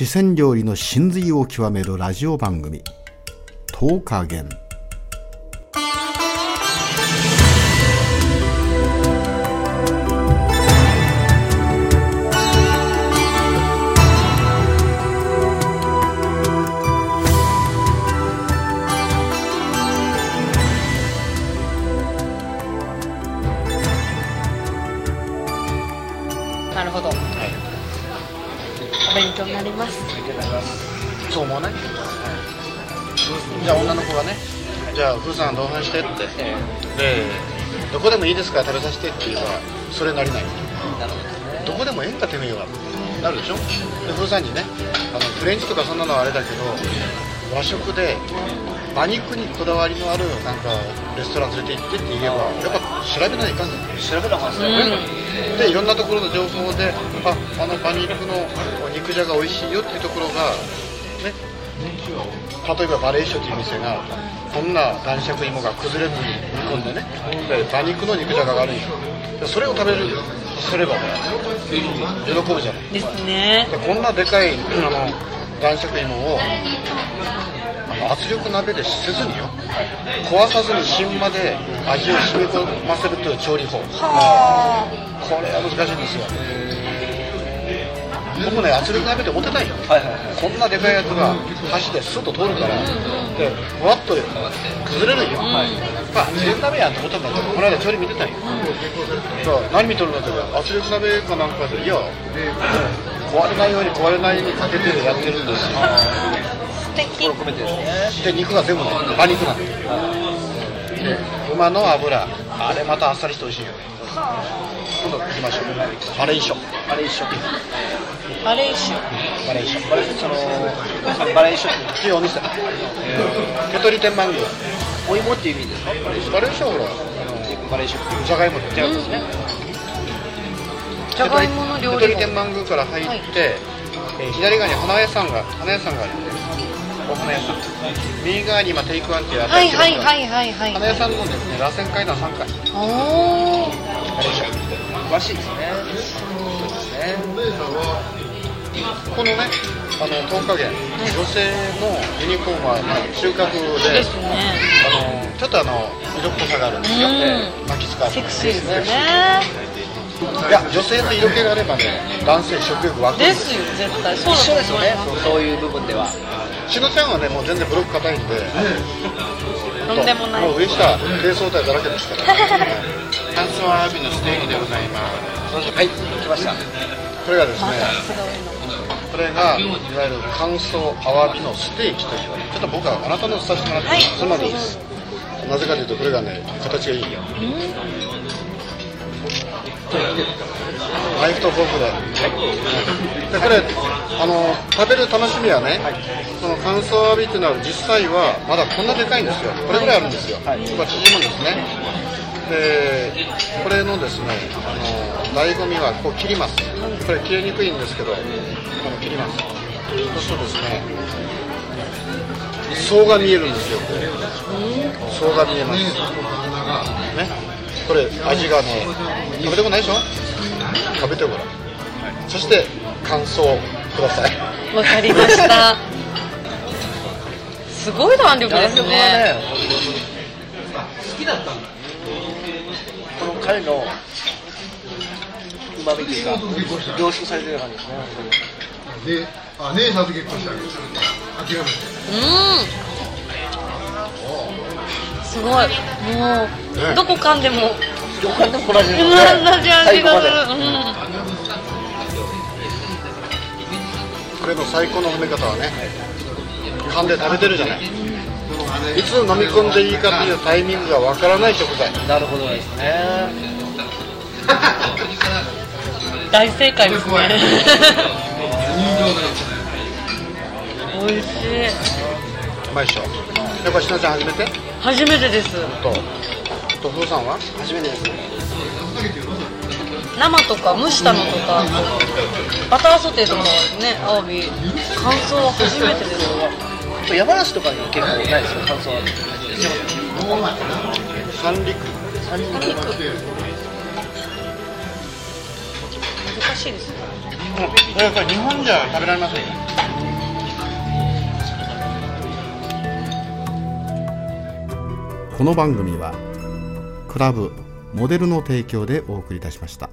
四川料理の真髄を極めるラジオ番組「10日元」勉強になります。そう思わない、じゃあ女の子がねじゃあ風さん同伴してって。でどこでもいいですから食べさせてって言えばそれなりない。なるほどね。どこでもええんかてめえはなるでしょ？で風さんにねあのフレンチとかそんなのはあれだけど和食で馬肉にこだわりのあるなんかレストラン連れて行ってって言えばやっぱ調べないかんねん。調べたはずだよね、でいろんなところの情報でああの馬肉の肉じゃが美味しいよっていうところがね例えばバレーショという店がこんな男爵芋が崩れずに煮込んでねで馬肉の肉じゃががあるんよ。でそれを食べるすればね喜ぶじゃない。ですね。でこんなでかいあの男爵芋を圧力鍋でせずによ。壊さずに芯まで味を染み込ませるという調理法。はこれは難しいんですよ。僕ね圧力鍋で持ってたいよ。はいはいはい。こんなでかいやつが箸でスッと通るからでふわっと崩れるよ、まあ圧力鍋やんと思ったんだけどこの間調理見てたんよ、そう何見とるんだけど圧力鍋かなんかでいや壊れないように壊れないようにかけてやってるんですよあ素敵心込めてですねで肉が全部ね馬肉なんでで馬の脂あれまたあっさりして美味しいよね。今度行きましょう。バレーショバレーショバレーショバレーショバレーそのそのバレーショってっていうお店。手取り天満宮。お芋っていう意味ですかバレーショほらあバレーショじゃがいもで違うん。ですね、じゃがいもの料手取り天満宮から入って、えー左側に花屋さんが花屋さんがあるんでお花屋さん。右側に今テイクワンっていうはい新しはいはいはいはい。花屋さんのですね螺旋階段3階おー。バレー。ショ詳しいですねそうですねこのねあの10日元女性のユニフォームは、まあ、収穫でですねあのちょっとあの色っぽさがあるんですよ、うん巻き使うセクシーですよね。いや女性の色気があればね男性食欲湧くんでですすよ絶対。そうですよね。そういう部分ではちゃんはねもう全然ブロック硬いんで。とんでもない。もう上下低層体だらけですから。乾燥アワビのステーキでございます。はい来ました。これがですねこれがいわゆる乾燥アワビのステーキというちょっと僕はあなたのさせてもらって、はいそれまでい。いです。なぜかというとこれがね形がいいよナイフとフォークで、でこれあの食べる楽しみはね、その乾燥アワビっていうのは実際はまだこんなでかいんですよ。これぐらいあるんですよ、これ縮むんですね。でこれのですねあの醍醐味はこう切ります。これ切れにくいんですけどこの切ります。そうするとですね層が見えるんですよ。層が見えます。ねこれ味がね食べたことないでしょ？食べてごらん。そして感想をください。わかりました。すごい弾力ですね。この彼のうまみというか凝縮されてる感じですね。で、あ、姉さんと結婚したわけですよ。諦めて。うんすごい。もうどこかんでも。どこでも同じ同じ味がする。これの最高の褒め方はね噛んで食べてるじゃない。いつ飲み込んでいいかというタイミングがわからない食材。なるほどですね。う ん大正解ですね。美味しい。うまいっしょ。やっぱしのちゃん初めて初めてです。ととふうさんは？初めてです生とか蒸したのとかバターソテーとかねアワビ乾燥は初めてです。山梨とかには結構ないですよ乾燥は。三陸？三陸。難しいですね。これやっぱり日本じゃ食べられませんよこの番組はクラブモデルの提供でお送りいたしました。